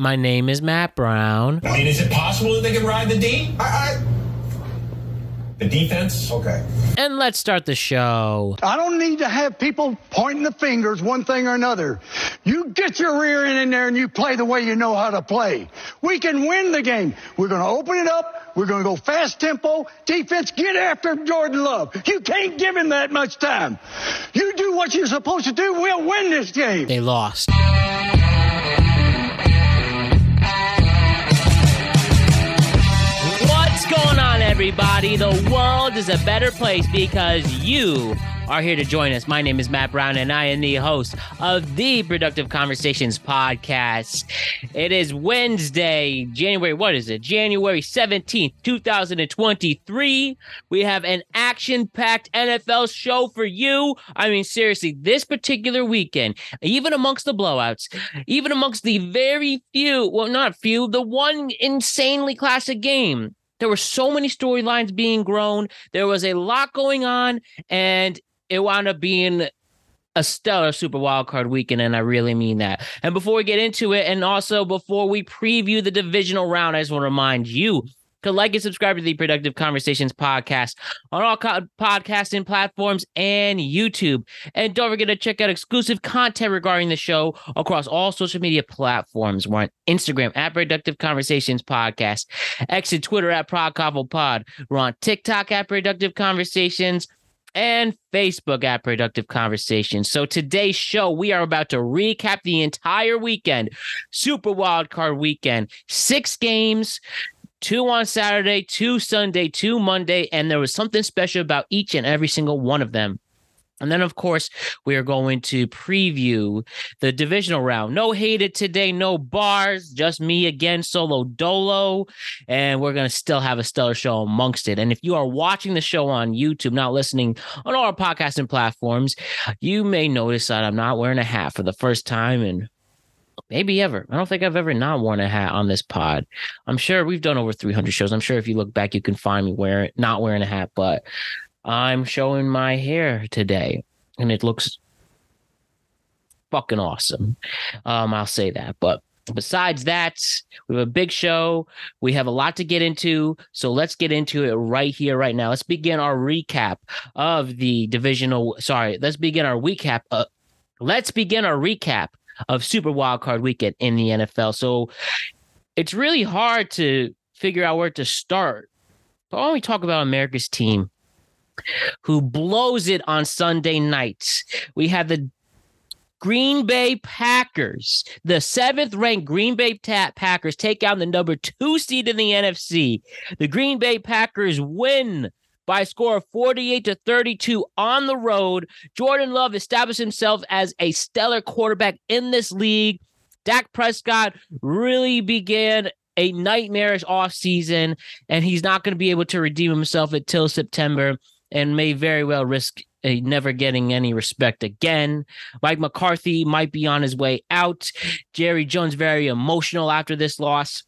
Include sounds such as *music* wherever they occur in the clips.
My name is Matt Brown. I mean, is it possible that they can ride the D? I, I, The defense? okay. And let's start the show. I don't need to have people pointing the fingers one thing or another. You get your rear end in there and you play the way you know how to play. We can win the game. We're going to open it up. We're going to go fast tempo. Defense, get after Jordan Love. You can't give him that much time. You do what you're supposed to do. We'll win this game. They lost. Going on, everybody? The world is a better place because you are here to join us. My name is Matt Brown, and I am the host of the Productive Conversations podcast. It is Wednesday, January, what is it? January 17th, 2023. We have an action packed NFL show for you. I mean, seriously, this particular weekend, even amongst the blowouts, even amongst the very few, well, not few, the one insanely classic game. There were so many storylines being grown. There was a lot going on, and it wound up being a stellar Super Wildcard weekend, and I really mean that. And before we get into it, and also before we preview the divisional round, I just want to remind you to like and subscribe to the Productive Conversations podcast on all co- podcasting platforms and YouTube. And don't forget to check out exclusive content regarding the show across all social media platforms. We're on Instagram at Productive Conversations Podcast, X and Twitter at Pod. We're on TikTok at Productive Conversations and Facebook at Productive Conversations. So today's show, we are about to recap the entire weekend, Super Wild Card weekend, six games. Two on Saturday, two Sunday, two Monday, and there was something special about each and every single one of them. And then, of course, we are going to preview the divisional round. No Hayden today, no bars, just me again, solo dolo. And we're going to still have a stellar show amongst it. And if you are watching the show on YouTube, not listening on all our podcasting platforms, you may notice that I'm not wearing a hat for the first time in maybe ever. I don't think I've ever not worn a hat on this pod. I'm sure we've done over 300 shows. I'm sure if you look back, you can find me wearing not wearing a hat, but I'm showing my hair today, and it looks fucking awesome. Um, I'll say that. But besides that, we have a big show. We have a lot to get into. So let's get into it right here, right now. Let's begin our recap of the divisional. Sorry, let's begin our recap. Uh, let's begin our recap of Super Wildcard Weekend in the NFL. So it's really hard to figure out where to start. But don't we talk about America's team? who blows it on Sunday nights. We have the Green Bay Packers, the seventh ranked Green Bay Packers, take out the number two seed in the NFC. The Green Bay Packers win by a score of 48 to 32 on the road. Jordan Love established himself as a stellar quarterback in this league. Dak Prescott really began a nightmarish offseason, and he's not going to be able to redeem himself until September and may very well risk uh, never getting any respect again. Mike McCarthy might be on his way out. Jerry Jones very emotional after this loss.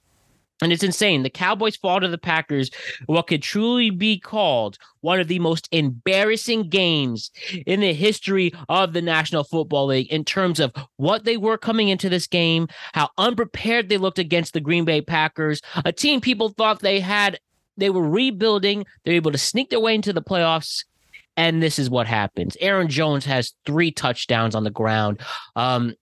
And it's insane. The Cowboys fall to the Packers, what could truly be called one of the most embarrassing games in the history of the National Football League in terms of what they were coming into this game, how unprepared they looked against the Green Bay Packers, a team people thought they had they were rebuilding. They're able to sneak their way into the playoffs. And this is what happens. Aaron Jones has three touchdowns on the ground. Um,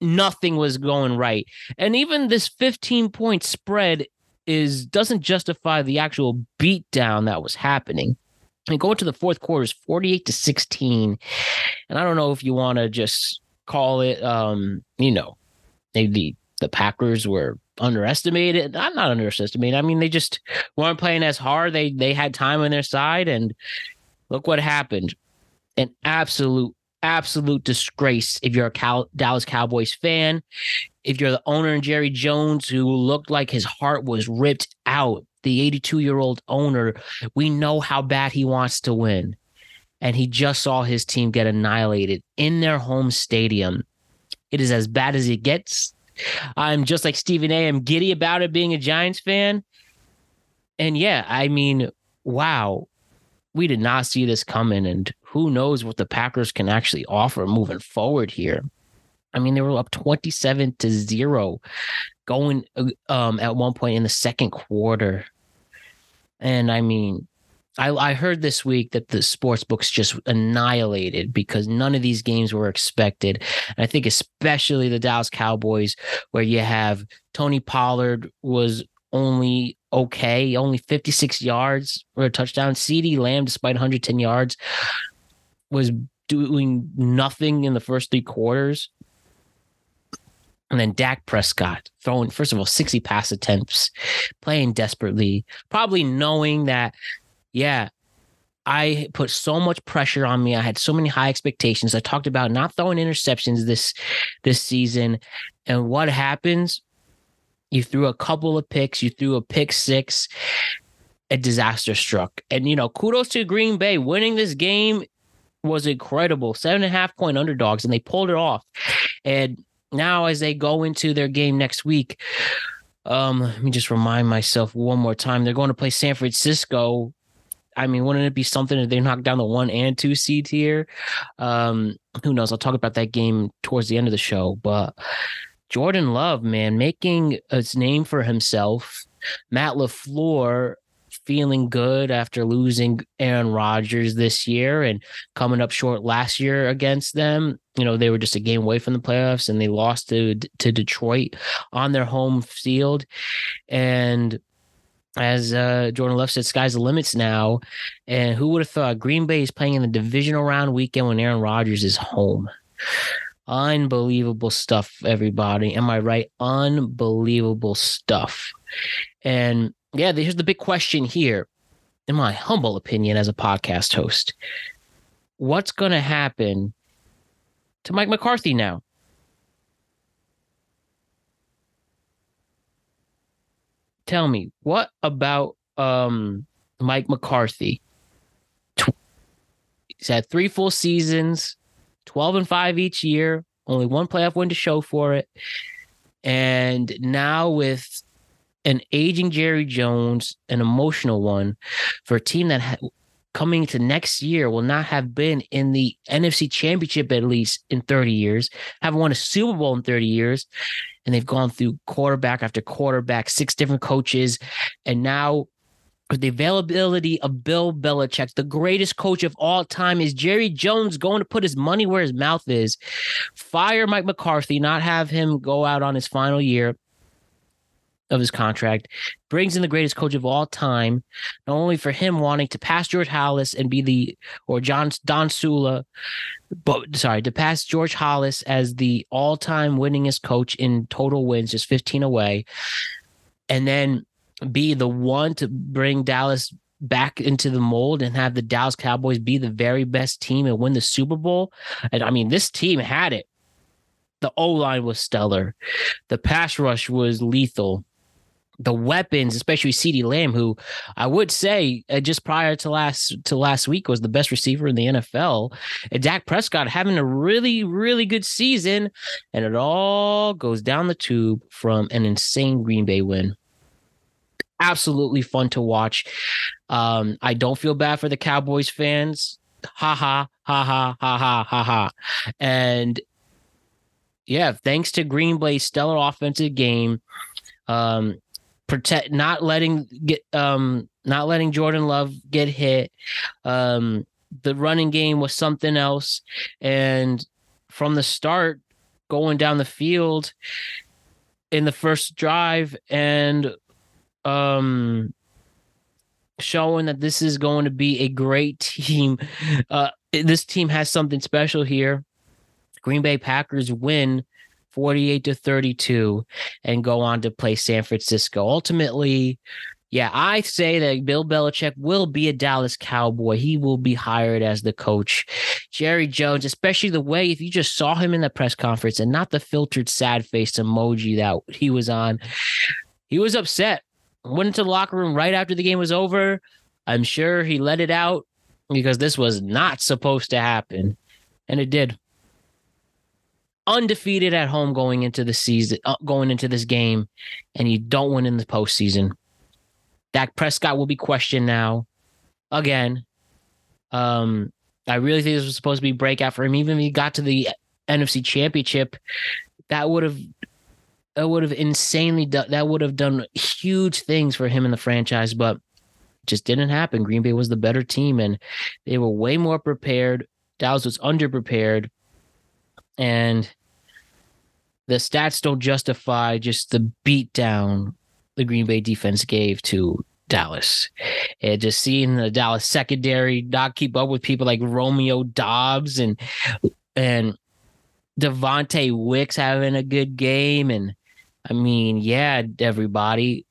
nothing was going right. And even this 15 point spread is doesn't justify the actual beatdown that was happening. And go into the fourth quarter is 48 to 16. And I don't know if you want to just call it um, you know, maybe the Packers were underestimated. I'm not underestimated. I mean, they just weren't playing as hard. They they had time on their side, and look what happened. An absolute, absolute disgrace if you're a Cal- Dallas Cowboys fan. If you're the owner Jerry Jones, who looked like his heart was ripped out, the 82 year old owner, we know how bad he wants to win. And he just saw his team get annihilated in their home stadium. It is as bad as it gets. I'm just like Stephen A. I'm giddy about it being a Giants fan. And yeah, I mean, wow, we did not see this coming. And who knows what the Packers can actually offer moving forward here. I mean, they were up 27 to zero going um, at one point in the second quarter. And I mean, I, I heard this week that the sports books just annihilated because none of these games were expected. And I think especially the Dallas Cowboys, where you have Tony Pollard was only okay, only 56 yards for a touchdown. CeeDee Lamb, despite 110 yards, was doing nothing in the first three quarters. And then Dak Prescott throwing, first of all, 60 pass attempts, playing desperately, probably knowing that, yeah, I put so much pressure on me. I had so many high expectations. I talked about not throwing interceptions this this season. And what happens? You threw a couple of picks, you threw a pick six, a disaster struck. And you know, kudos to Green Bay winning this game was incredible. Seven and a half point underdogs, and they pulled it off. And now, as they go into their game next week, um, let me just remind myself one more time. They're going to play San Francisco. I mean, wouldn't it be something if they knock down the one and two seed here? Um, who knows? I'll talk about that game towards the end of the show. But Jordan Love, man, making his name for himself. Matt LaFleur feeling good after losing Aaron Rodgers this year and coming up short last year against them. You know, they were just a game away from the playoffs and they lost to to Detroit on their home field. And as uh, Jordan Love said, sky's the limits now. And who would have thought Green Bay is playing in the divisional round weekend when Aaron Rodgers is home? Unbelievable stuff, everybody. Am I right? Unbelievable stuff. And yeah, here's the big question here, in my humble opinion as a podcast host. What's going to happen to Mike McCarthy now? Tell me, what about um, Mike McCarthy? He's had three full seasons, 12 and 5 each year, only one playoff win to show for it. And now with an aging Jerry Jones, an emotional one for a team that ha- coming to next year will not have been in the NFC championship at least in 30 years, haven't won a Super Bowl in 30 years. And they've gone through quarterback after quarterback, six different coaches. And now with the availability of Bill Belichick, the greatest coach of all time, is Jerry Jones going to put his money where his mouth is? Fire Mike McCarthy, not have him go out on his final year of his contract, brings in the greatest coach of all time, not only for him wanting to pass George Halas and be the or John Don Shula, but sorry, to pass George Halas as the all-time winningest coach in total wins, just 15 away, and then be the one to bring Dallas back into the mold and have the Dallas Cowboys be the very best team and win the Super Bowl. And I mean, this team had it. The O line was stellar. The pass rush was lethal the weapons, especially CeeDee Lamb, who I would say uh, just prior to last to last week was the best receiver in the NFL, and Dak Prescott having a really really good season, and it all goes down the tube from an insane Green Bay win. Absolutely fun to watch. Um, I don't feel bad for the Cowboys fans. Ha ha ha ha ha ha ha ha, and yeah, thanks to Green Bay's stellar offensive game. Um, protect not letting get um not letting Jordan Love get hit. Um the running game was something else and from the start going down the field in the first drive and um showing that this is going to be a great *laughs* team. Uh this team has something special here. Green Bay Packers win 48 to 32 and go on to play San Francisco. Ultimately, yeah, I say that Bill Belichick will be a Dallas Cowboy. He will be hired as the coach. Jerry Jones, especially the way if you just saw him in the press conference and not the filtered sad face emoji that he was on, he was upset. Went into the locker room right after the game was over. I'm sure he let it out because this was not supposed to happen. And it did undefeated at home going into the season, uh, going into this game, and you don't win in the postseason. Dak Prescott will be questioned now again. Um, I really think this was supposed to be breakout for him. Even if he got to the NFC Championship, that would have that would have insanely done that would have done huge things for him in the franchise, but just didn't happen. Green Bay was the better team and they were way more prepared. Dallas was underprepared. And the stats don't justify just the beat down the Green Bay defense gave to Dallas. And just seeing the Dallas secondary not keep up with people like Romeo Doubs and and Devontae Wicks having a good game. And I mean, yeah, everybody.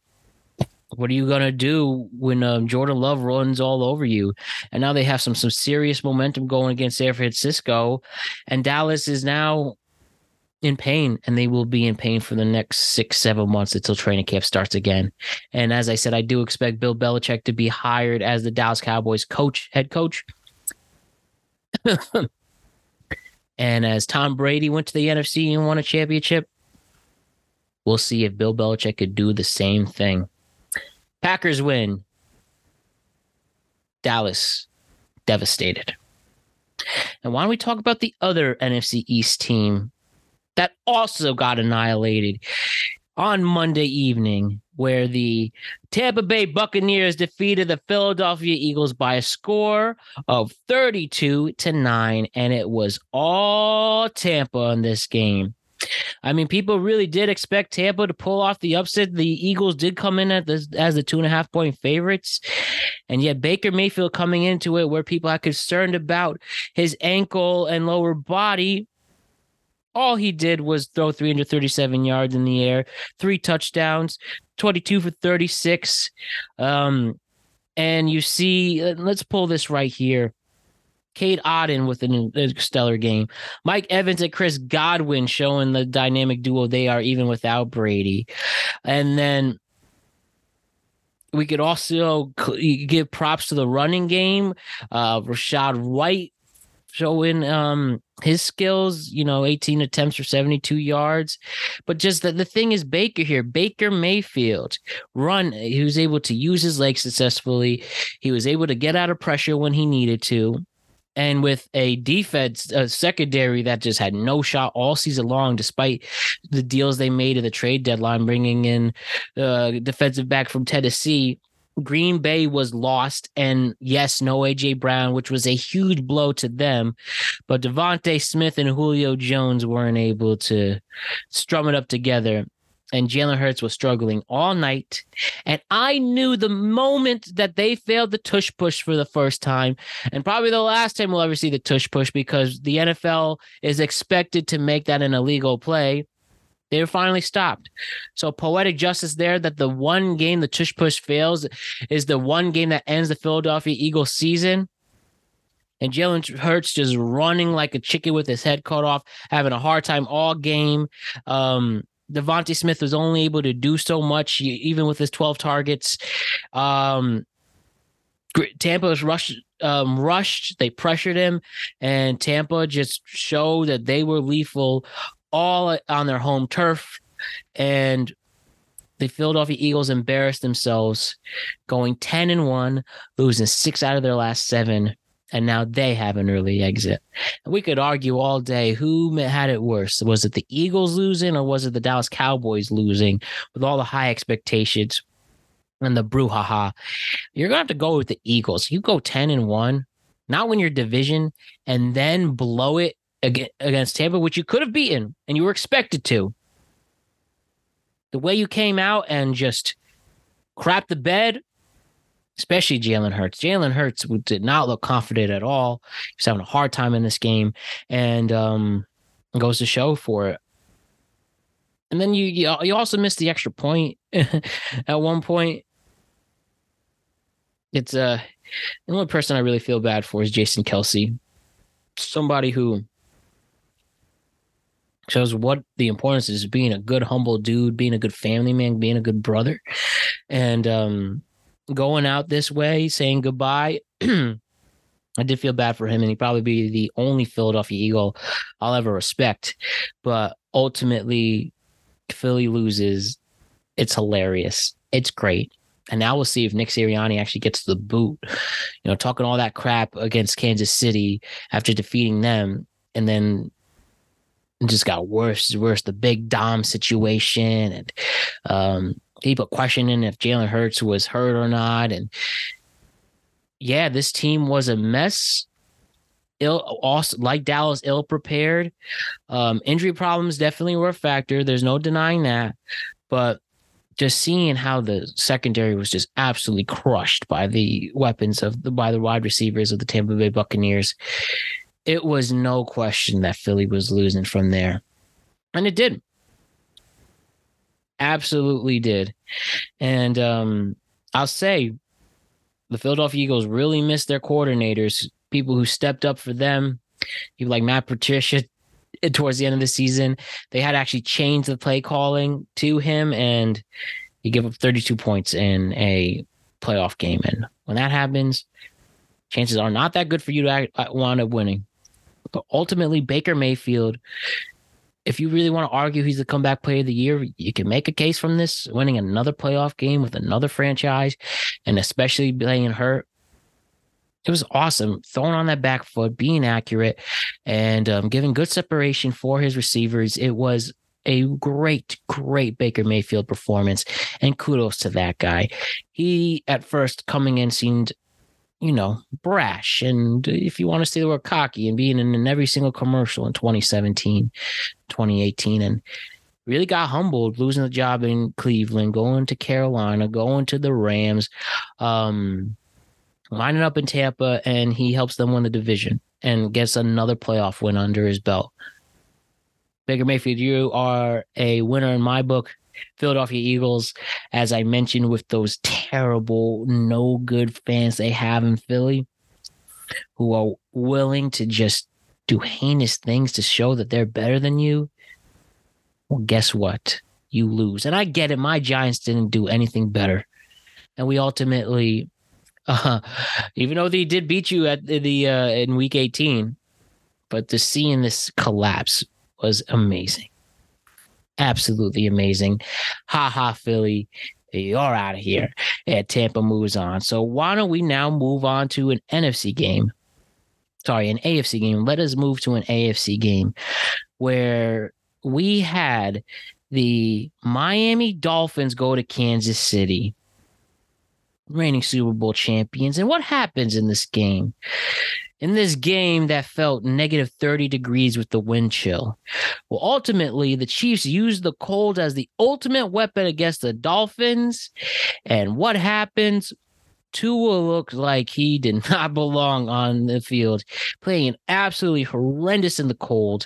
What are you gonna do when um, Jordan Love runs all over you? And now they have some some serious momentum going against San Francisco, and Dallas is now in pain and they will be in pain for the next six, seven months until training camp starts again. And as I said, I do expect Bill Belichick to be hired as the Dallas Cowboys coach, head coach. *coughs* and as Tom Brady went to the NFC and won a championship, we'll see if Bill Belichick could do the same thing. Packers win. Dallas devastated. And why don't we talk about the other NFC East team that also got annihilated on Monday evening, where the Tampa Bay Buccaneers defeated the Philadelphia Eagles by a score of 32 to 9. And it was all Tampa in this game. I mean, people really did expect Tampa to pull off the upset. The Eagles did come in at the, as the two and a half point favorites. And yet, Baker Mayfield coming into it where people are concerned about his ankle and lower body all he did was throw 337 yards in the air, three touchdowns, 22 for 36. Um, and you see, uh, let's pull this right here. Cade Otton with a stellar game. Mike Evans and Chris Godwin showing the dynamic duo they are even without Brady. And then we could also give props to the running game. Uh, Rachaad White showing um his skills, you know, 18 attempts for 72 yards. But just the, the thing is Baker here, Baker Mayfield run, he was able to use his legs successfully. He was able to get out of pressure when he needed to. And with a defense, a secondary that just had no shot all season long, despite the deals they made at the trade deadline, bringing in uh, defensive back from Tennessee, Green Bay was lost, and yes, no AJ Brown, which was a huge blow to them. But DeVonta Smith and Julio Jones weren't able to strum it up together. And Jalen Hurts was struggling all night. And I knew the moment that they failed the tush push for the first time, and probably the last time we'll ever see the tush push because the NFL is expected to make that an illegal play they were finally stopped. So poetic justice there that the one game the tush push fails is the one game that ends the Philadelphia Eagles season. And Jalen Hurts just running like a chicken with his head cut off, having a hard time all game. Um, DeVonta Smith was only able to do so much, even with his 12 targets. Um, Tampa was rushed, um, rushed. They pressured him, and Tampa just showed that they were lethal all on their home turf. And the Philadelphia Eagles embarrassed themselves, going 10 and 1, losing six out of their last seven. And now they have an early exit. We could argue all day who had it worse. Was it the Eagles losing or was it the Dallas Cowboys losing with all the high expectations and the brouhaha? You're going to have to go with the Eagles. You go 10 and 1, not win your division, and then blow it against Tampa, which you could have beaten and you were expected to. The way you came out and just crap the bed, especially Jalen Hurts. Jalen Hurts did not look confident at all. He was having a hard time in this game and um, goes to show for it. And then you you also missed the extra point *laughs* at one point. It's uh the only person I really feel bad for is Jason Kelce, Somebody who shows what the importance is being a good humble dude being a good family man being a good brother and um going out this way saying goodbye *clears throat* I did feel bad for him, and he'd probably be the only Philadelphia Eagle I'll ever respect. But ultimately, Philly loses. It's hilarious. It's great. And now we'll see if Nick Sirianni actually gets the boot. You know, talking all that crap against Kansas City after defeating them, and then it just got worse worse. The big Dom situation, and um, people questioning if Jalen Hurts was hurt or not. And yeah, this team was a mess. Ill, also like Dallas, ill prepared. Um, injury problems definitely were a factor. There's no denying that. But just seeing how the secondary was just absolutely crushed by the weapons of the by the wide receivers of the Tampa Bay Buccaneers, it was no question that Philly was losing from there. And it did. Absolutely did. And um, I'll say the Philadelphia Eagles really missed their coordinators, people who stepped up for them, people like Matt Patricia *laughs* towards the end of the season. They had actually changed the play calling to him, and he gave up 32 points in a playoff game. And when that happens, chances are not that good for you to wind up winning. But ultimately, Baker Mayfield, if you really want to argue he's the comeback player of the year, you can make a case from this winning another playoff game with another franchise, and especially playing hurt it was awesome throwing on that back foot, being accurate, and um, giving good separation for his receivers. It was a great, great Baker Mayfield performance, and kudos to that guy. He at first coming in seemed, you know, brash, and if you want to say the word cocky, and being in, in every single commercial in 2017, 2018, and really got humbled losing the job in Cleveland, going to Carolina, going to the Rams. Um, lining up in Tampa, and he helps them win the division and gets another playoff win under his belt. Baker Mayfield, you are a winner in my book. Philadelphia Eagles, as I mentioned, with those terrible, no good fans they have in Philly who are willing to just do heinous things to show that they're better than you. Well, guess what? You lose. And I get it. My Giants didn't do anything better. And we ultimately *laughs* uh, even though they did beat you at the, uh, in week 18, but to seeing this collapse was amazing. Absolutely amazing. Ha ha, Philly. You're out of here. And Tampa moves on. So why don't we now move on to an NFC game? Sorry, an AFC game. Let us move to an AFC game where we had the Miami Dolphins go to Kansas City reigning Super Bowl champions. And what happens in this game? In this game that felt negative 30 degrees with the wind chill. Well, ultimately, the Chiefs used the cold as the ultimate weapon against the Dolphins. And what happens? Tua looks like he did *laughs* not belong on the field, playing absolutely horrendous in the cold.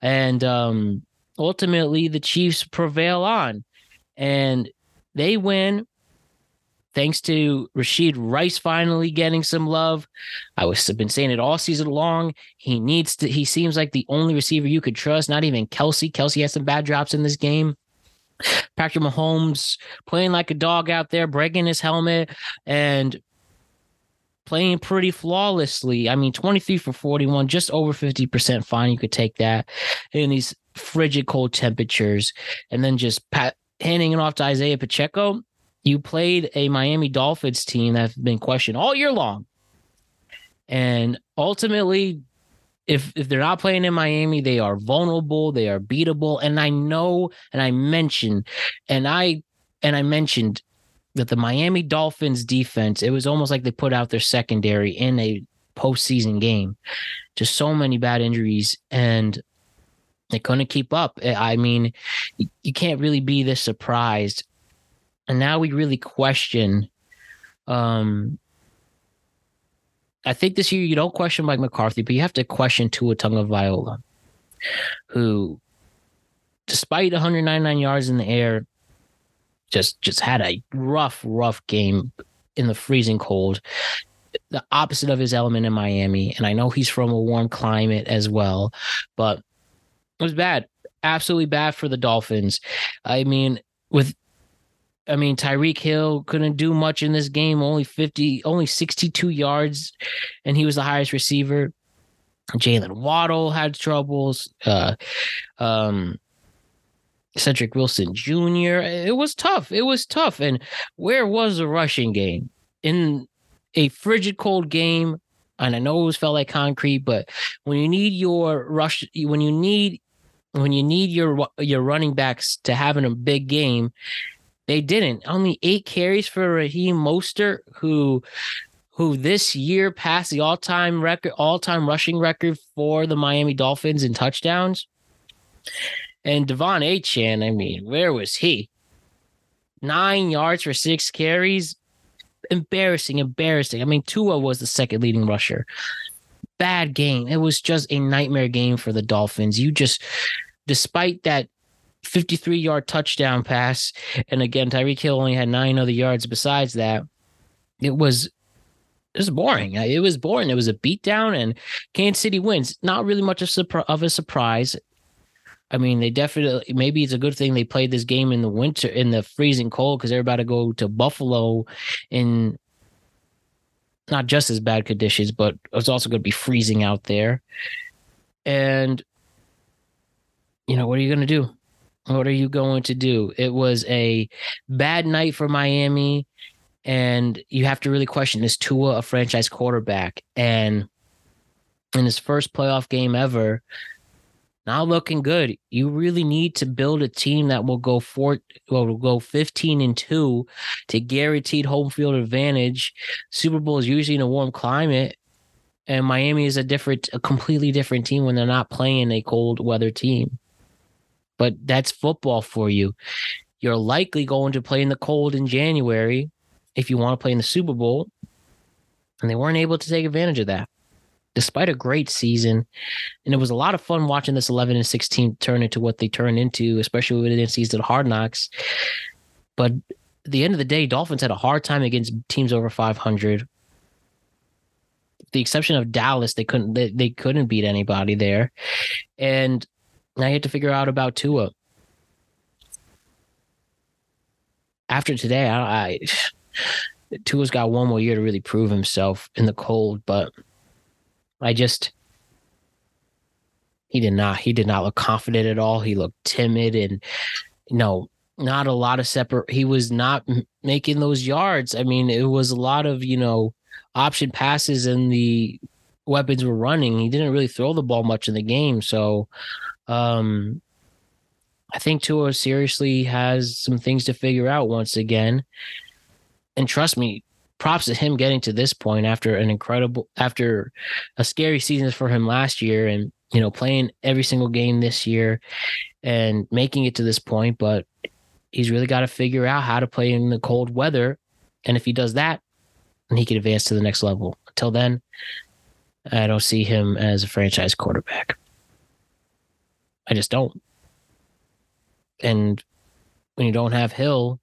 And um, ultimately, the Chiefs prevail on and they win thanks to Rashee Rice finally getting some love. I was been saying it all season long. He needs to. He seems like the only receiver you could trust. Not even Kelce. Kelce has some bad drops in this game. Patrick Mahomes playing like a dog out there, breaking his helmet and playing pretty flawlessly. I mean, 23 for 41, just over 50% fine. You could take that in these frigid cold temperatures. And then just pat, handing it off to Isaiah Pacheco you played a Miami Dolphins team that have been questioned all year long. And ultimately, if if they're not playing in Miami, they are vulnerable, they are beatable. And I know, and I mentioned, and I and I mentioned that the Miami Dolphins defense, it was almost like they put out their secondary in a postseason game. Just so many bad injuries and they couldn't keep up. I mean, you can't really be this surprised and now we really question um I think this year you don't question Mike McCarthy, but you have to question Tua Tagovailoa, who, despite 199 yards in the air, just just had a rough, rough game in the freezing cold. The opposite of his element in Miami, and I know he's from a warm climate as well, but it was bad, absolutely bad for the Dolphins. I mean, with I mean, Tyreek Hill couldn't do much in this game. Only 50, only 62 yards, and he was the highest receiver. Jaylen Waddle had troubles. Uh, um, Cedric Wilson Jr. It was tough. It was tough. And where was the rushing game in a frigid cold game? And I know it felt like concrete, but when you need your rush, when you need when you need your your running backs to have in a big game, they didn't. Only eight carries for Raheem Mostert, who who this year passed the all-time record, all-time rushing record for the Miami Dolphins in touchdowns. And De'Von Achane, I mean, where was he? Nine yards for six carries. Embarrassing, embarrassing. I mean, Tua was the second leading rusher. Bad game. It was just a nightmare game for the Dolphins. You just, despite that 53 yard touchdown pass, and again, Tyreek Hill only had nine other yards besides that, it was it was boring. It was boring. It was a beatdown, and Kansas City wins. Not really much of, a surprise. I mean, they definitely maybe it's a good thing they played this game in the winter in the freezing cold because they're about to go to Buffalo in not just as bad conditions, but it's also going to be freezing out there. And you know, what are you going to do? What are you going to do? It was a bad night for Miami, and you have to really question is Tua a franchise quarterback? And in his first playoff game ever, not looking good. You really need to build a team that will go four, well, will go fifteen and two to guaranteed home field advantage. Super Bowl is usually in a warm climate, and Miami is a different, a completely different team when they're not playing a cold weather team. But that's football for you. You're likely going to play in the cold in January if you want to play in the Super Bowl, and they weren't able to take advantage of that despite a great season. And it was a lot of fun watching this 11 and 16 turn into what they turned into, especially with the season hard knocks. But at the end of the day, Dolphins had a hard time against teams over 500. The exception of Dallas, they couldn't they, they couldn't beat anybody there. And now you have to figure out about Tua. After today, I, I *sighs* Tua's got one more year to really prove himself in the cold, but I just he did not he did not look confident at all. He looked timid and you know not a lot of separate. He was not making those yards. I mean, it was a lot of you know option passes and the weapons were running. He didn't really throw the ball much in the game, so um, I think Tua seriously has some things to figure out once again. And trust me, props to him getting to this point after an incredible after a scary season for him last year and you know playing every single game this year and making it to this point. But he's really got to figure out how to play in the cold weather. And if he does that then he can advance to the next level. Until then i don't see him as a franchise quarterback i just don't and when you don't have hill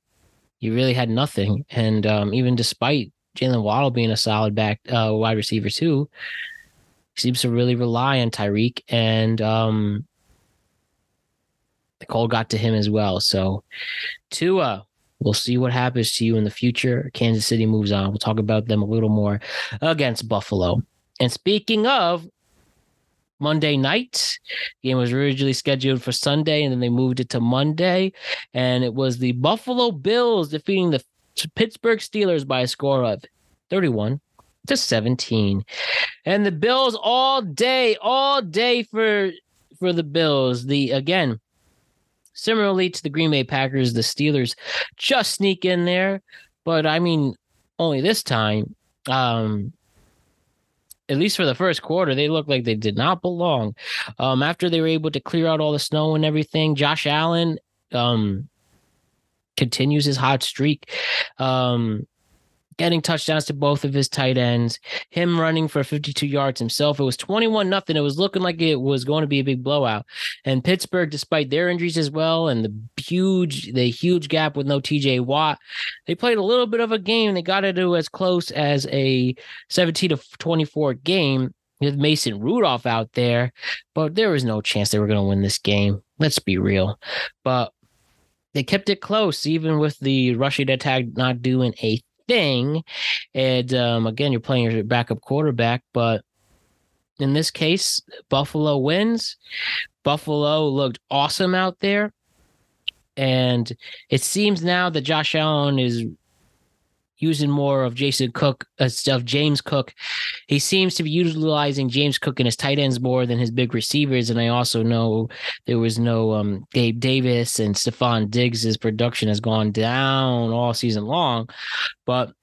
you really had nothing. And um, even despite Jaylen Waddle being a solid back uh, wide receiver too, he seems to really rely on Tyreek and um, the cold got to him as well. So Tua, we'll see what happens to you in the future. Kansas City moves on. We'll talk about them a little more against Buffalo. And speaking of Monday night. game was originally scheduled for Sunday, and then they moved it to Monday. And it was the Buffalo Bills defeating the Pittsburgh Steelers by a score of 31 to 17. And the Bills all day, all day for for the Bills. The again, similarly to the Green Bay Packers, the Steelers just sneak in there. But I mean, only this time. Um, at least for the first quarter, they looked like they did not belong. Um, after they were able to clear out all the snow and everything, Josh Allen um, continues his hot streak. Um, getting touchdowns to both of his tight ends, him running for 52 yards himself. It was 21 nothing. It was looking like it was going to be a big blowout. And Pittsburgh, despite their injuries as well and the huge the huge gap with no TJ Watt, they played a little bit of a game. They got it to as close as a 17 to 24 game with Mason Rudolph out there, but there was no chance they were going to win this game. Let's be real. But they kept it close, even with the rushing attack not doing a thing. And um, again, you're playing your backup quarterback, but in this case, Buffalo wins. Buffalo looked awesome out there. And it seems now that Josh Allen is using more of Jason Cook, uh, of James Cook. He seems to be utilizing James Cook and his tight ends more than his big receivers. And I also know there was no um, Gabe Davis and Stefon Diggs' production has gone down all season long. But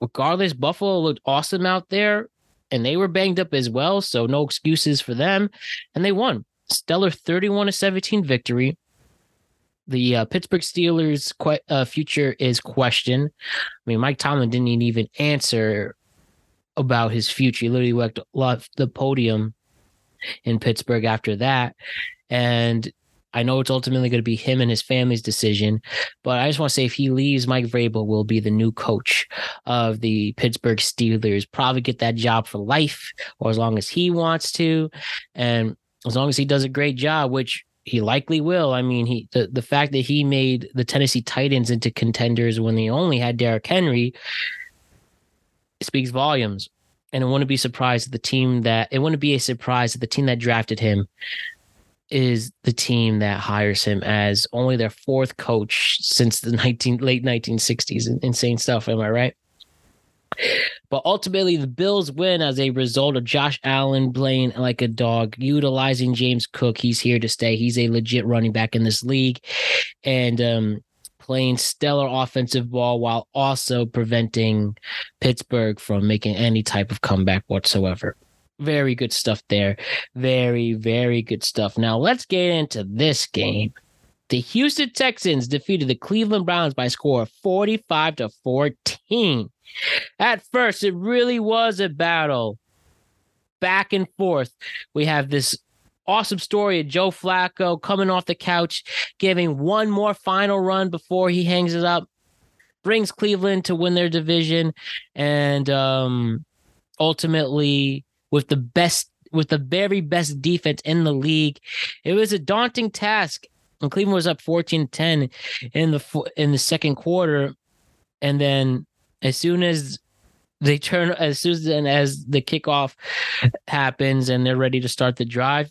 regardless, Buffalo looked awesome out there and they were banged up as well. So no excuses for them. And they won. Stellar 31 to 17 victory. The uh, Pittsburgh Steelers' que- uh, future is questioned. I mean, Mike Tomlin didn't even answer about his future. He literally left, the podium in Pittsburgh after that. And I know it's ultimately going to be him and his family's decision, but I just want to say if he leaves, Mike Vrabel will be the new coach of the Pittsburgh Steelers. Probably get that job for life, or as long as he wants to, and as long as he does a great job, which he likely will. I mean, he the, the fact that he made the Tennessee Titans into contenders when they only had Derrick Henry speaks volumes. And it wouldn't be surprised the team that it wouldn't be a surprise that the team that drafted him is the team that hires him as only their fourth coach since the *laughs* 19 late 1960s. Insane stuff, am I right? But ultimately, the Bills win as a result of Josh Allen playing like a dog, utilizing James Cook. He's here to stay. He's a legit running back in this league, and um, playing stellar offensive ball while also preventing Pittsburgh from making any type of comeback whatsoever. Very good stuff there. Very, very good stuff. Now let's get into this game. The Houston Texans defeated the Cleveland Browns by a score of 45 to 14. At first, it really was a battle back and forth. We have this awesome story of Joe Flacco coming off the couch, giving one more final run before he hangs it up, brings Cleveland to win their division, and um, ultimately with the best, with the very best defense in the league, it was a daunting task. And Cleveland was up 14-10 in the in the second quarter, and then as soon as they turn as soon as, the kickoff happens and they're ready to start the drive,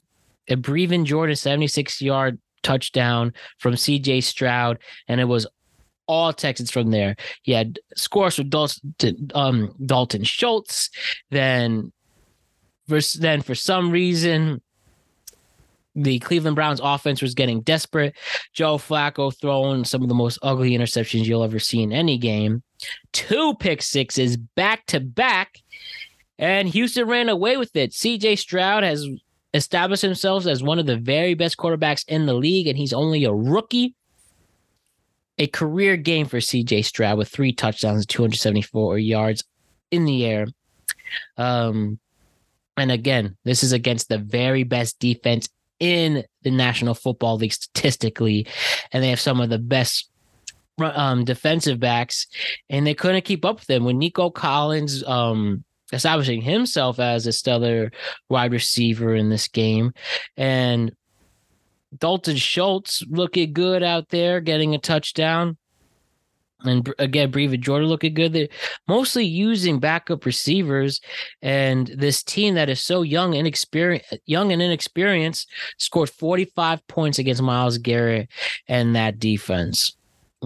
a Brevin Jordan 76 yard touchdown from CJ Stroud, and it was all Texans from there. He had scores from Dalton, um, Dalton Schultz. Then, then for some reason, the Cleveland Browns offense was getting desperate. Joe Flacco throwing some of the most ugly interceptions you'll ever see in any game. Two pick sixes back to back, and Houston ran away with it. CJ Stroud has established himself as one of the very best quarterbacks in the league, and he's only a rookie. A career game for CJ Stroud with three touchdowns, 274 yards in the air. Um, and again, this is against the very best defense in the National Football League statistically, and they have some of the best um, defensive backs, and they couldn't keep up with them when Nico Collins um, establishing himself as a stellar wide receiver in this game, and Dalton Schultz looking good out there, getting a touchdown. And again, Brevin Jordan looking good. They're mostly using backup receivers, and this team that is so young inexperienced, young and inexperienced, scored 45 points against Myles Garrett and that defense.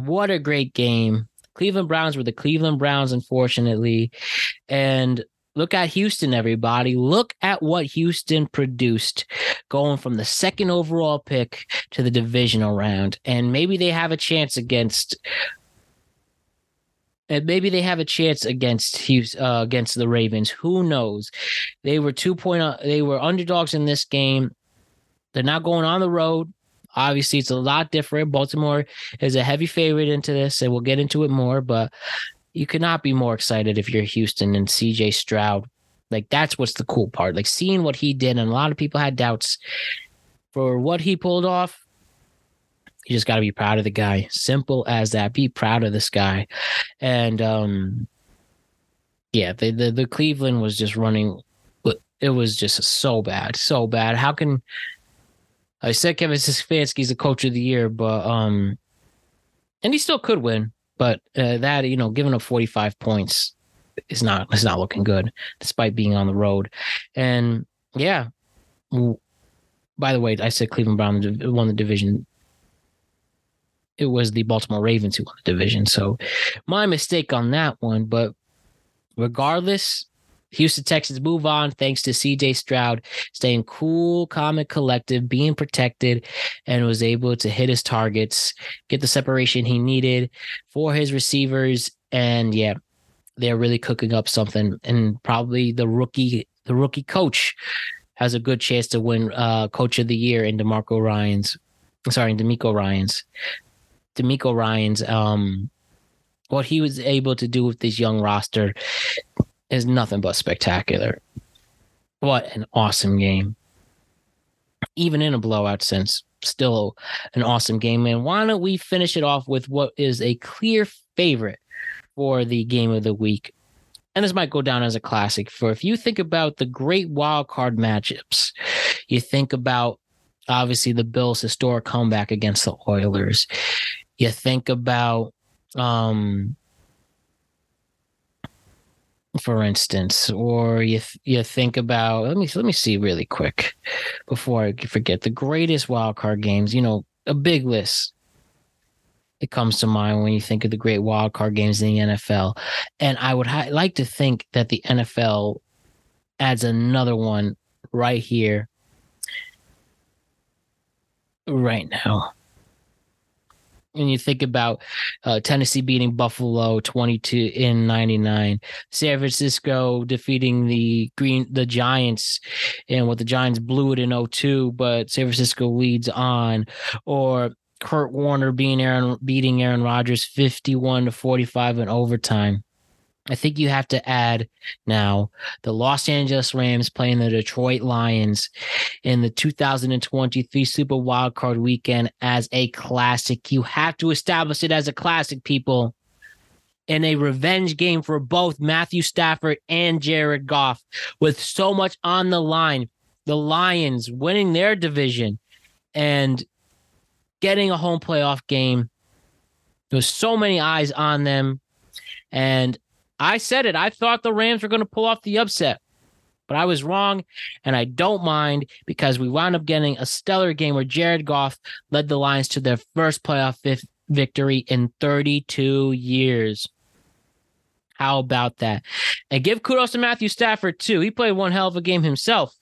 What a great game! Cleveland Browns were the Cleveland Browns, unfortunately, and look at Houston, everybody. Look at what Houston produced going from the second overall pick to the divisional round. And maybe they have a chance against and maybe they have a chance against Houston, uh, against the Ravens. Who knows? They were two point. Uh, they were underdogs in this game. They're not going on the road. Obviously, it's a lot different. Baltimore is a heavy favorite into this, and we'll get into it more. But you could not be more excited if you're Houston and CJ Stroud. Like that's what's the cool part. Like seeing what he did, and a lot of people had doubts for what he pulled off you just got to be proud of the guy. Simple as that. Be proud of this guy. And um yeah, the the, the Cleveland was just running it was just so bad, so bad. How can I said Kevin Stefanski's the coach of the year, but um and he still could win, but uh, that you know, giving up 45 points is not is not looking good despite being on the road. And yeah, by the way, I said Cleveland Brown won the division it was the Baltimore Ravens who won the division. So my mistake on that one. But regardless, Houston Texans move on thanks to CJ Stroud staying cool, calm, and collective, being protected, and was able to hit his targets, get the separation he needed for his receivers. And yeah, they're really cooking up something. And probably the rookie, the rookie coach has a good chance to win uh, coach of the year in DeMarco Ryans. Sorry, DeMeco Ryans. DeMeco Ryans, um, what he was able to do with this young roster is nothing but spectacular. What an awesome game. Even in a blowout sense, still an awesome game. And why don't we finish it off with what is a clear favorite for the game of the week? And this might go down as a classic. For if you think about the great wild card matchups, you think about obviously the Bills' historic comeback against the Oilers. You think about um for instance, or you th- you think about let me let me see really quick before I forget the greatest wild card games. You know, a big list. It comes to mind when you think of the great wild card games in the NFL, and I would ha- like to think that the NFL adds another one right here, right now when you think about uh, Tennessee beating Buffalo 22 in 99, San Francisco defeating the Green the Giants and what the Giants blew it in 02, but San Francisco leads on or Kurt Warner being Aaron beating Aaron Rodgers 51 to 45 in overtime. I think you have to add now the Los Angeles Rams playing the Detroit Lions in the 2023 Super Wildcard weekend as a classic. You have to establish it as a classic, people. In a revenge game for both Matthew Stafford and Jared Goff, with so much on the line. The Lions winning their division and getting a home playoff game. There's so many eyes on them. And I said it. I thought the Rams were going to pull off the upset, but I was wrong. And I don't mind because we wound up getting a stellar game where Jared Goff led the Lions to their first playoff victory in 32 years. How about that? And give kudos to Matthew Stafford, too. He played one hell of a game himself.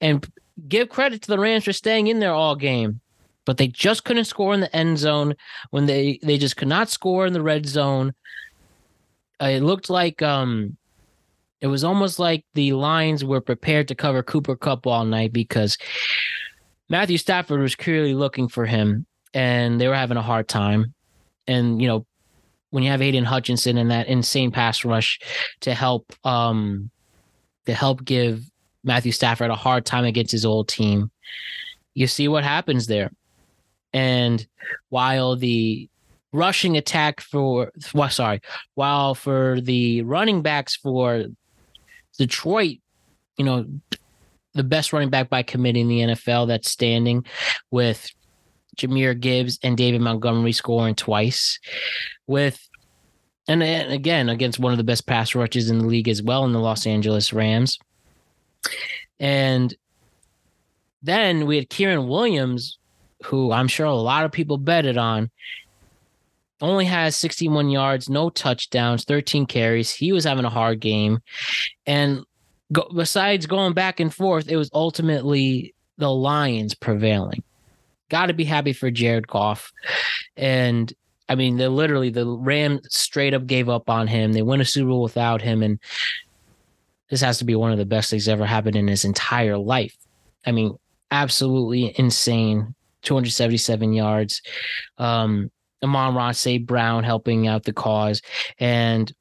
And give credit to the Rams for staying in there all game. But they just couldn't score in the end zone when they, they just could not score in the red zone it looked like um it was almost like the Lions were prepared to cover Cooper Kupp all night because Matthew Stafford was clearly looking for him and they were having a hard time. And, you know, when you have Aidan Hutchinson and that insane pass rush to help um to help give Matthew Stafford a hard time against his old team, you see what happens there. And while the rushing attack for well, sorry, while for the running backs for Detroit, you know, the best running back by committee in the NFL that's standing with Jahmyr Gibbs and David Montgomery scoring twice with and again against one of the best pass rushes in the league as well in the Los Angeles Rams. And then we had Kyren Williams, who I'm sure a lot of people betted on, only has 61 yards, no touchdowns, 13 carries. He was having a hard game. And go, besides going back and forth, it was ultimately the Lions prevailing. Got to be happy for Jared Goff. And I mean, they literally, the Rams straight up gave up on him. They win a Super Bowl without him. And this has to be one of the best things ever happened in his entire life. I mean, absolutely insane. 277 yards. Um, Amon-Ra St. Brown helping out the cause, and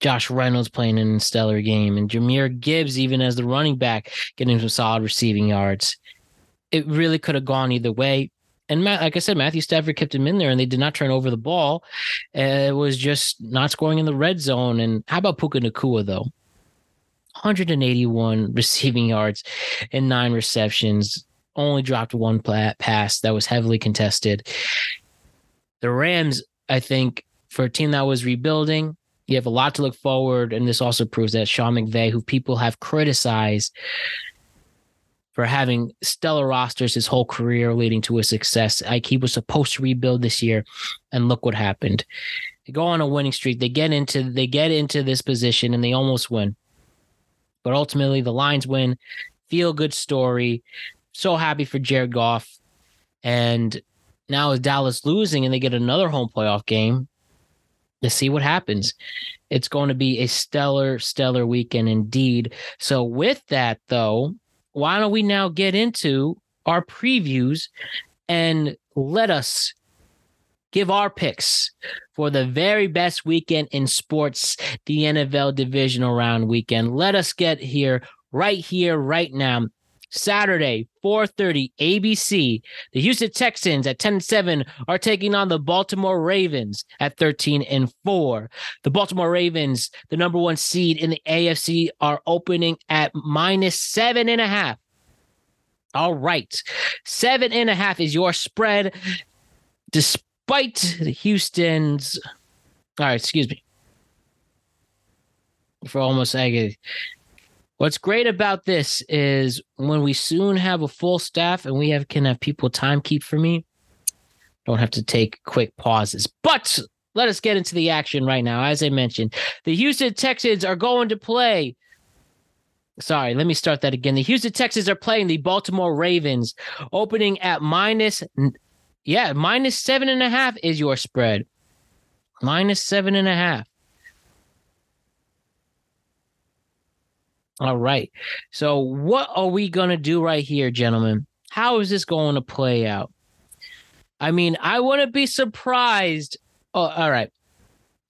Josh Reynolds playing in a stellar game, and Jahmyr Gibbs, even as the running back, getting some solid receiving yards. It really could have gone either way. And Matt, like I said, Matthew Stafford kept him in there, and they did not turn over the ball. Uh, it was just not scoring in the red zone. And how about Puka Nacua though? 181 receiving yards and nine receptions. Only dropped one pass that was heavily contested. The Rams, I think, for a team that was rebuilding, you have a lot to look forward. And this also proves that Sean McVay, who people have criticized, for having stellar rosters his whole career, leading to his success. Like he was supposed to rebuild this year, and look what happened. They go on a winning streak. They get into they get into this position and they almost win. But ultimately, the Lions win. Feel good story. So happy for Jared Goff. And now is Dallas losing and they get another home playoff game. Let's see what happens. It's going to be a stellar, stellar weekend indeed. So, with that, though, why don't we now get into our previews and let us give our picks for the very best weekend in sports, the NFL divisional round weekend. Let us get here right here, right now. Saturday, 4:30 ABC. The Houston Texans at 10 7 are taking on the Baltimore Ravens at 13 and 4. The Baltimore Ravens, the number one seed in the AFC, are opening at minus seven and a half. All right. Seven and a half is your spread. Despite the Houston's all right, excuse me. For almost I What's great about this is when we soon have a full staff and we have can have people time keep for me, don't have to take quick pauses. But let us get into the action right now. As I mentioned, the Houston Texans are going to play. Sorry, let me start that again. The Houston Texans are playing the Baltimore Ravens, opening at minus, yeah, minus seven and a half is your spread. Minus seven and a half. All right. So, what are we going to do right here, gentlemen? How is this going to play out? I mean, I wouldn't be surprised. Oh, all right.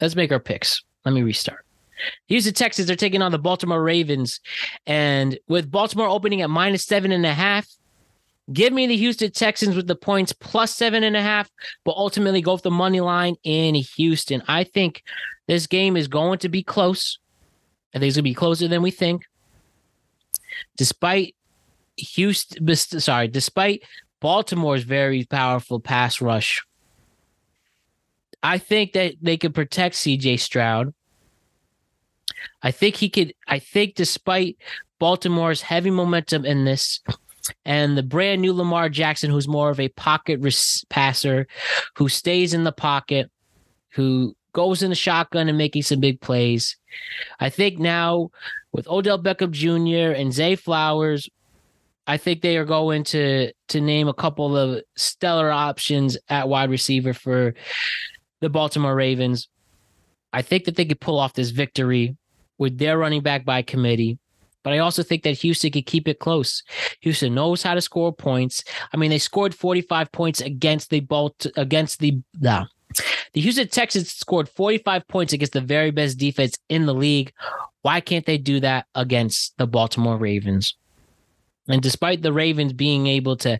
Let's make our picks. Let me restart. Houston Texans are taking on the Baltimore Ravens. And with Baltimore opening at minus seven and a half, give me the Houston Texans with the points plus seven and a half, but ultimately go with the money line in Houston. I think this game is going to be close. I think it's going to be closer than we think despite Houston, sorry, despite Baltimore's very powerful pass rush, I think that they could protect CJ Stroud. I think he could. I think despite Baltimore's heavy momentum in this, and the brand new Lamar Jackson, who's more of a pocket res- passer, who stays in the pocket, who goes in the shotgun and making some big plays. I think now with Odell Beckham Jr. and Zay Flowers, I think they are going to to name a couple of stellar options at wide receiver for the Baltimore Ravens. I think that they could pull off this victory with their running back by committee. But I also think that Houston could keep it close. Houston knows how to score points. I mean, they scored 45 points against the Balt against the the the Houston Texans scored 45 points against the very best defense in the league. Why can't they do that against the Baltimore Ravens? And despite the Ravens being able to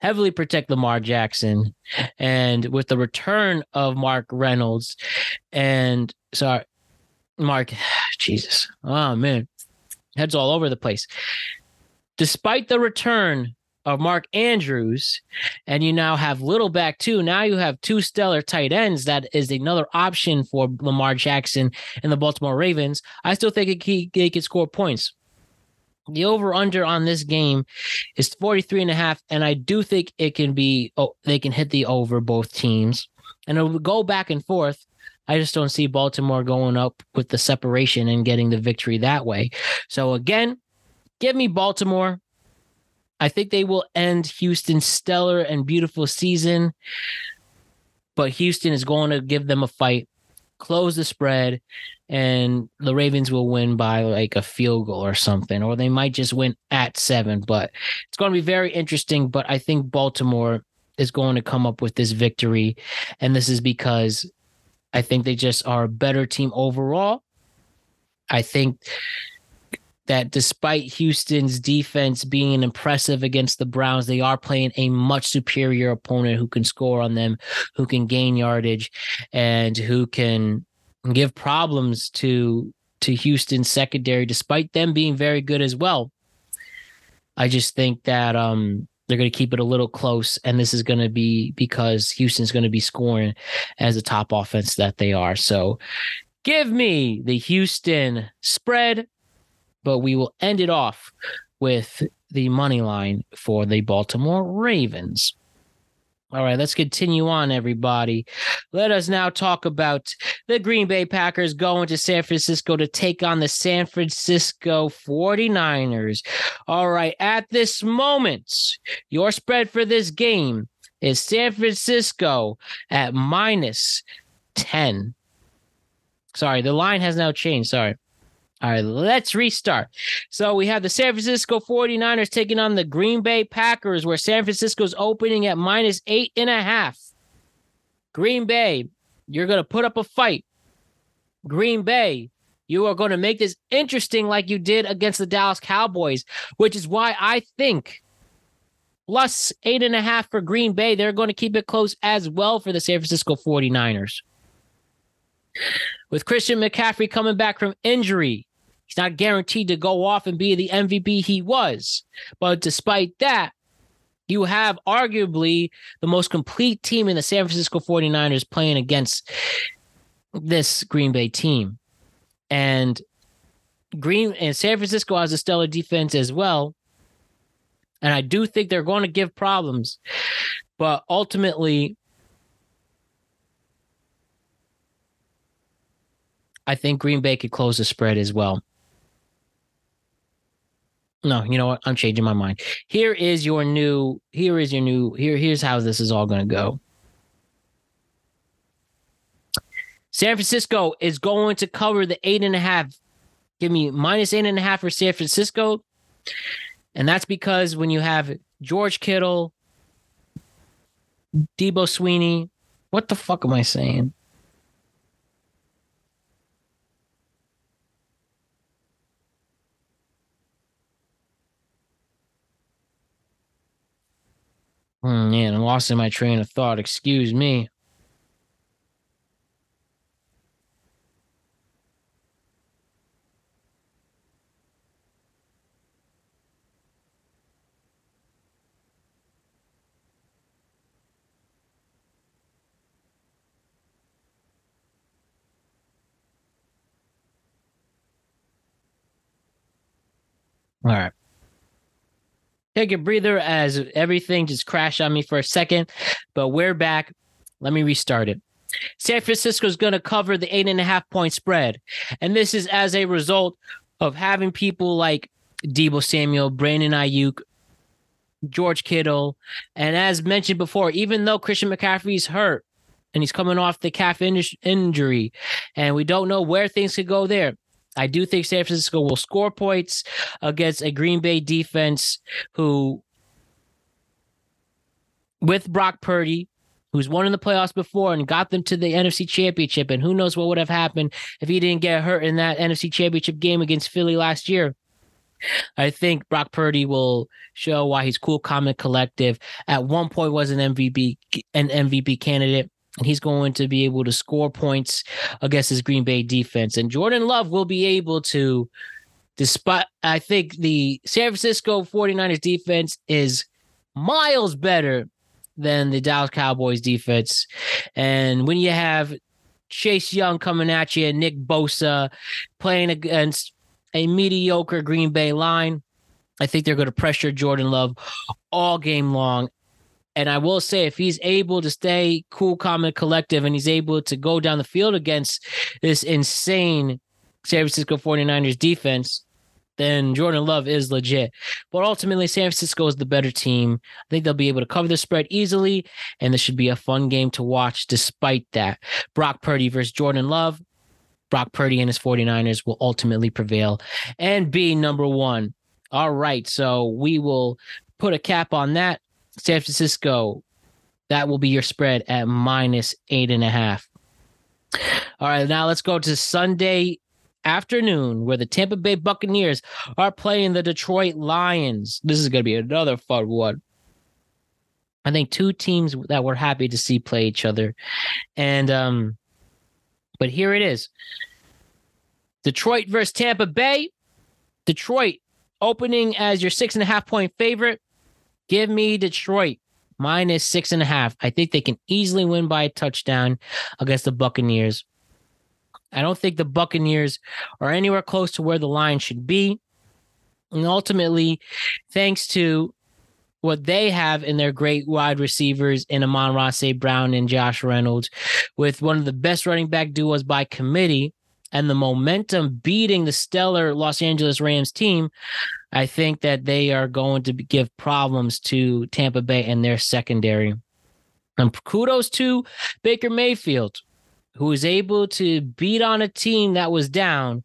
heavily protect Lamar Jackson and with the return of Mark Reynolds and sorry, Mark, *sighs* Jesus. Oh man. Heads all over the place. Despite the return of Mark Andrews, and you now have Little back too. Now you have two stellar tight ends. That is another option for Lamar Jackson and the Baltimore Ravens. I still think he, he can score points. The over under on this game is 43 and a half, and I do think it can be, oh, they can hit the over both teams. And it'll go back and forth. I just don't see Baltimore going up with the separation and getting the victory that way. So again, give me Baltimore I think they will end Houston's stellar and beautiful season, but Houston is going to give them a fight, close the spread, and the Ravens will win by like a field goal or something, or they might just win at seven. But it's going to be very interesting. But I think Baltimore is going to come up with this victory, and this is because I think they just are a better team overall. I think that despite Houston's defense being impressive against the Browns, they are playing a much superior opponent who can score on them, who can gain yardage, and who can give problems to to Houston's secondary, despite them being very good as well. I just think that um, they're going to keep it a little close, and this is going to be because Houston's going to be scoring as a top offense that they are. So, give me the Houston spread but we will end it off with the money line for the Baltimore Ravens. All right, let's continue on, everybody. Let us now talk about the Green Bay Packers going to San Francisco to take on the San Francisco 49ers. All right, at this moment, your spread for this game is San Francisco at minus 10. Sorry, the line has now changed. Sorry. All right, let's restart. So we have the San Francisco 49ers taking on the Green Bay Packers, where San Francisco's opening at minus eight and a half. Green Bay, you're going to put up a fight. Green Bay, you are going to make this interesting like you did against the Dallas Cowboys, which is why I think plus eight and a half for Green Bay, they're going to keep it close as well for the San Francisco 49ers. With Christian McCaffrey coming back from injury, he's not guaranteed to go off and be the MVP he was. But despite that, you have arguably the most complete team in the San Francisco 49ers playing against this Green Bay team. And Green and San Francisco has a stellar defense as well. And I do think they're going to give problems. But ultimately, I think Green Bay could close the spread as well. No, you know what? I'm changing my mind. Here is your new. Here is your new. Here, here's how this is all going to go. San Francisco is going to cover the eight and a half. Give me minus eight and a half for San Francisco. And that's because when you have George Kittle, Dabo Swinney, what the fuck am I saying? Hmm, man, I'm lost in my train of thought. Excuse me. All right. Take a breather as everything just crashed on me for a second, but we're back. Let me restart it. San Francisco is going to cover the eight and a half point spread. And this is as a result of having people like Deebo Samuel, Brandon Aiyuk, George Kittle. And as mentioned before, even though Christian McCaffrey's hurt and he's coming off the calf in- injury, and we don't know where things could go there, I do think San Francisco will score points against a Green Bay defense who, with Brock Purdy, who's won in the playoffs before and got them to the NFC Championship, and who knows what would have happened if he didn't get hurt in that NFC Championship game against Philly last year. I think Brock Purdy will show why he's cool, calm, and collective. At one point, was an MVP, an MVP candidate and he's going to be able to score points against his Green Bay defense. And Jordan Love will be able to, despite, I think the San Francisco 49ers defense is miles better than the Dallas Cowboys defense. And when you have Chase Young coming at you and Nick Bosa playing against a mediocre Green Bay line, I think they're going to pressure Jordan Love all game long. And I will say, if he's able to stay cool, calm, and collective, and he's able to go down the field against this insane San Francisco 49ers defense, then Jordan Love is legit. But ultimately, San Francisco is the better team. I think they'll be able to cover the spread easily, and this should be a fun game to watch despite that. Brock Purdy versus Jordan Love. Brock Purdy and his 49ers will ultimately prevail and be number one. All right. So we will put a cap on that. San Francisco, that will be your spread at minus eight and a half. All right, now let's go to Sunday afternoon where the Tampa Bay Buccaneers are playing the Detroit Lions. This is going to be another fun one. I think two teams that we're happy to see play each other. And um but here it is. Detroit versus Tampa Bay. Detroit opening as your six and a half point favorite. Give me Detroit minus six and a half. I think they can easily win by a touchdown against the Buccaneers. I don't think the Buccaneers are anywhere close to where the line should be. And ultimately, thanks to what they have in their great wide receivers in Amon-Ra St. Brown and Josh Reynolds, with one of the best running back duos by committee, and the momentum beating the stellar Los Angeles Rams team, I think that they are going to give problems to Tampa Bay and their secondary. And kudos to Baker Mayfield, who was able to beat on a team that was down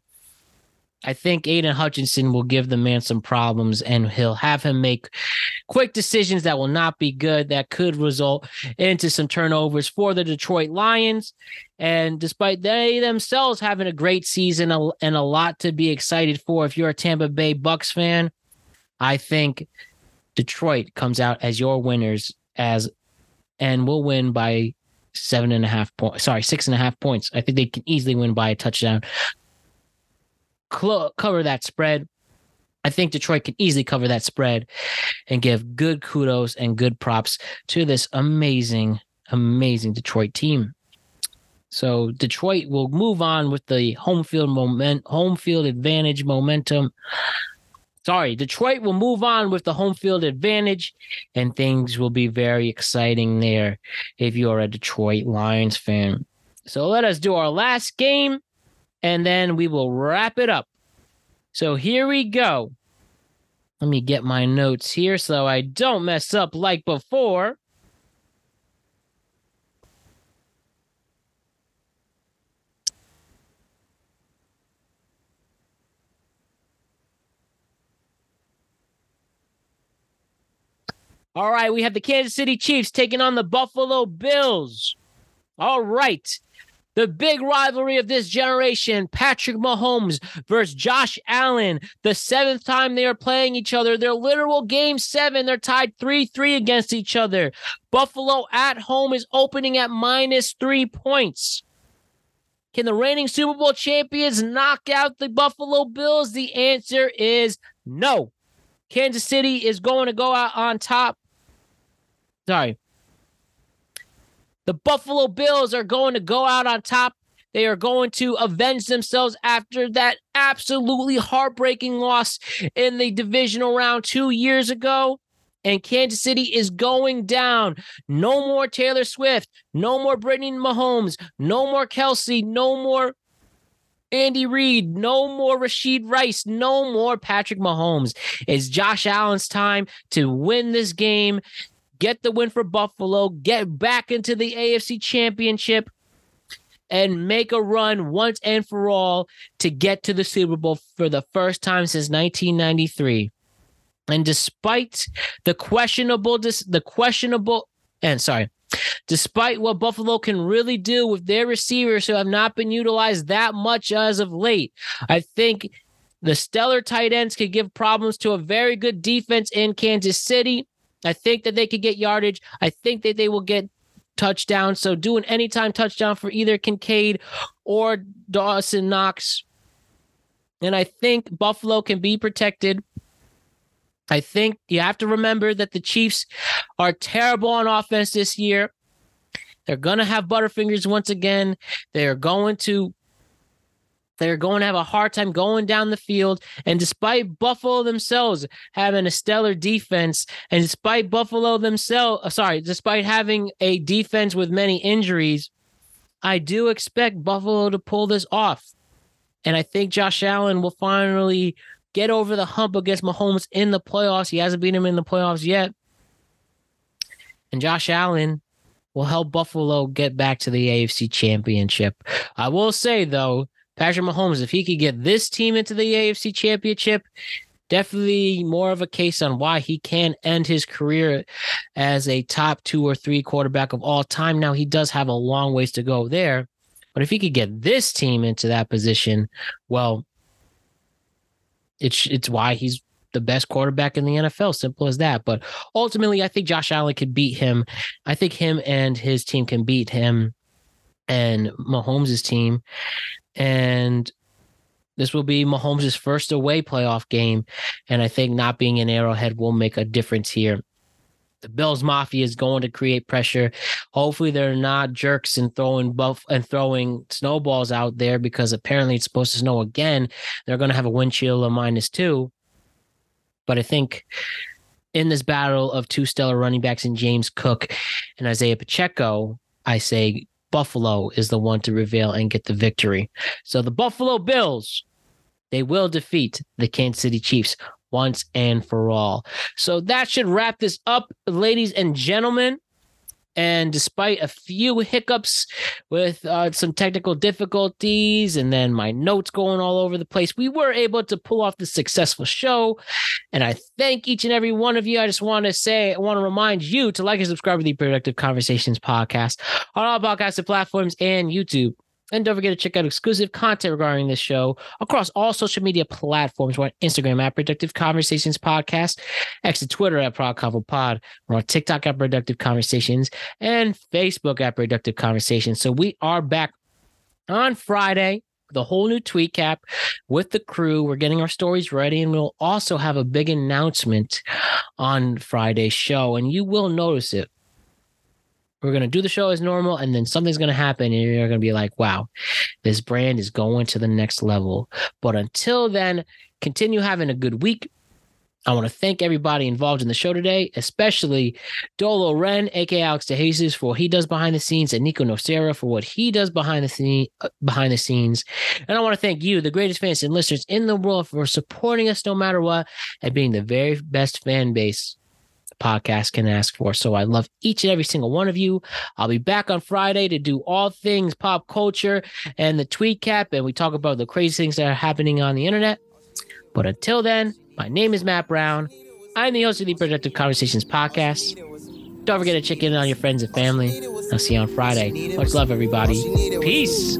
I think Aidan Hutchinson will give the man some problems and he'll have him make quick decisions that will not be good, that could result into some turnovers for the Detroit Lions. And despite they themselves having a great season and a lot to be excited for, if you're a Tampa Bay Bucks fan, I think Detroit comes out as your winners as and will win by seven and a half points. Sorry, six and a half points. I think they can easily win by a touchdown cl- cover that spread. I think Detroit can easily cover that spread and give good kudos and good props to this amazing, amazing Detroit team. So Detroit will move on with the home field moment, home field advantage momentum. Sorry, Detroit will move on with the home field advantage, and things will be very exciting there if you are a Detroit Lions fan. So let us do our last game and then we will wrap it up. So here we go. Let me get my notes here so I don't mess up like before. All right, we have the Kansas City Chiefs taking on the Buffalo Bills. All right. The big rivalry of this generation, Patrick Mahomes versus Josh Allen. The seventh time they are playing each other. Their literal game seven. They're tied 3 3 against each other. Buffalo at home is opening at minus three points. Can the reigning Super Bowl champions knock out the Buffalo Bills? The answer is no. Kansas City is going to go out on top. Sorry. The Buffalo Bills are going to go out on top. They are going to avenge themselves after that absolutely heartbreaking loss in the divisional round two years ago. And Kansas City is going down. No more Taylor Swift. No more Brittany Mahomes. No more Kelce. No more Andy Reid, no more Rashee Rice, no more Patrick Mahomes. It's Josh Allen's time to win this game get the win for Buffalo, get back into the AFC Championship, and make a run once and for all to get to the Super Bowl for the first time since 1993. And despite the questionable, the questionable, and sorry, despite what Buffalo can really do with their receivers who have not been utilized that much as of late, I think the stellar tight ends could give problems to a very good defense in Kansas City. I think that they could get yardage. I think that they will get touchdowns. So do an anytime touchdown for either Kincaid or Dawson Knox. And I think Buffalo can be protected. I think you have to remember that the Chiefs are terrible on offense this year. They're going to have Butterfingers once again. They're going to they're going to have a hard time going down the field. And despite Buffalo themselves having a stellar defense, and despite Buffalo themselves, uh, sorry, despite having a defense with many injuries, I do expect Buffalo to pull this off. And I think Josh Allen will finally get over the hump against Mahomes in the playoffs. He hasn't beat him in the playoffs yet. And Josh Allen will help Buffalo get back to the AFC championship. I will say, though, Patrick Mahomes, if he could get this team into the AFC Championship, definitely more of a case on why he can end his career as a top two or three quarterback of all time. Now, he does have a long ways to go there, but if he could get this team into that position, well, it's it's why he's the best quarterback in the NFL. Simple as that. But ultimately, I think Josh Allen could beat him. I think him and his team can beat him and Mahomes' team and this will be Mahomes' first away playoff game. And I think not being in Arrowhead will make a difference here. The Bills Mafia is going to create pressure. Hopefully, they're not jerks and throwing buff and throwing snowballs out there because apparently it's supposed to snow again. They're going to have a wind chill of minus two. But I think in this battle of two stellar running backs in James Cook and Isaiah Pacheco, I say Buffalo is the one to reveal and get the victory. So the Buffalo Bills, they will defeat the Kansas City Chiefs once and for all. So that should wrap this up, ladies and gentlemen. And despite a few hiccups with uh, some technical difficulties and then my notes going all over the place, we were able to pull off the successful show. And I thank each and every one of you. I just want to say, I want to remind you to like and subscribe to the Productive Conversations podcast on all podcasting platforms and YouTube. And don't forget to check out exclusive content regarding this show across all social media platforms. We're on Instagram at Productive Conversations Podcast, and Twitter at ProdConvoPod. We're on TikTok at Productive Conversations and Facebook at Productive Conversations. So we are back on Friday the whole new tweet cap with the crew. We're getting our stories ready, and we'll also have a big announcement on Friday's show, and you will notice it. We're going to do the show as normal, and then something's going to happen, and you're going to be like, wow, this brand is going to the next level. But until then, continue having a good week. I want to thank everybody involved in the show today, especially Dolo Ren, aka Alex DeJesus, for what he does behind the scenes, and Nico Nocera for what he does behind the scene, uh, behind the scenes. And I want to thank you, the greatest fans and listeners in the world, for supporting us no matter what, and being the very best fan base podcast can ask for. So I love each and every single one of you. I'll be back on Friday to do all things pop culture and the tweet cap, and we talk about the crazy things that are happening on the internet. But until then, my name is Matt Brown. I'm the host of the Productive Conversations podcast. Don't forget to check in on your friends and family. I'll see you on Friday. Much love, everybody. Peace.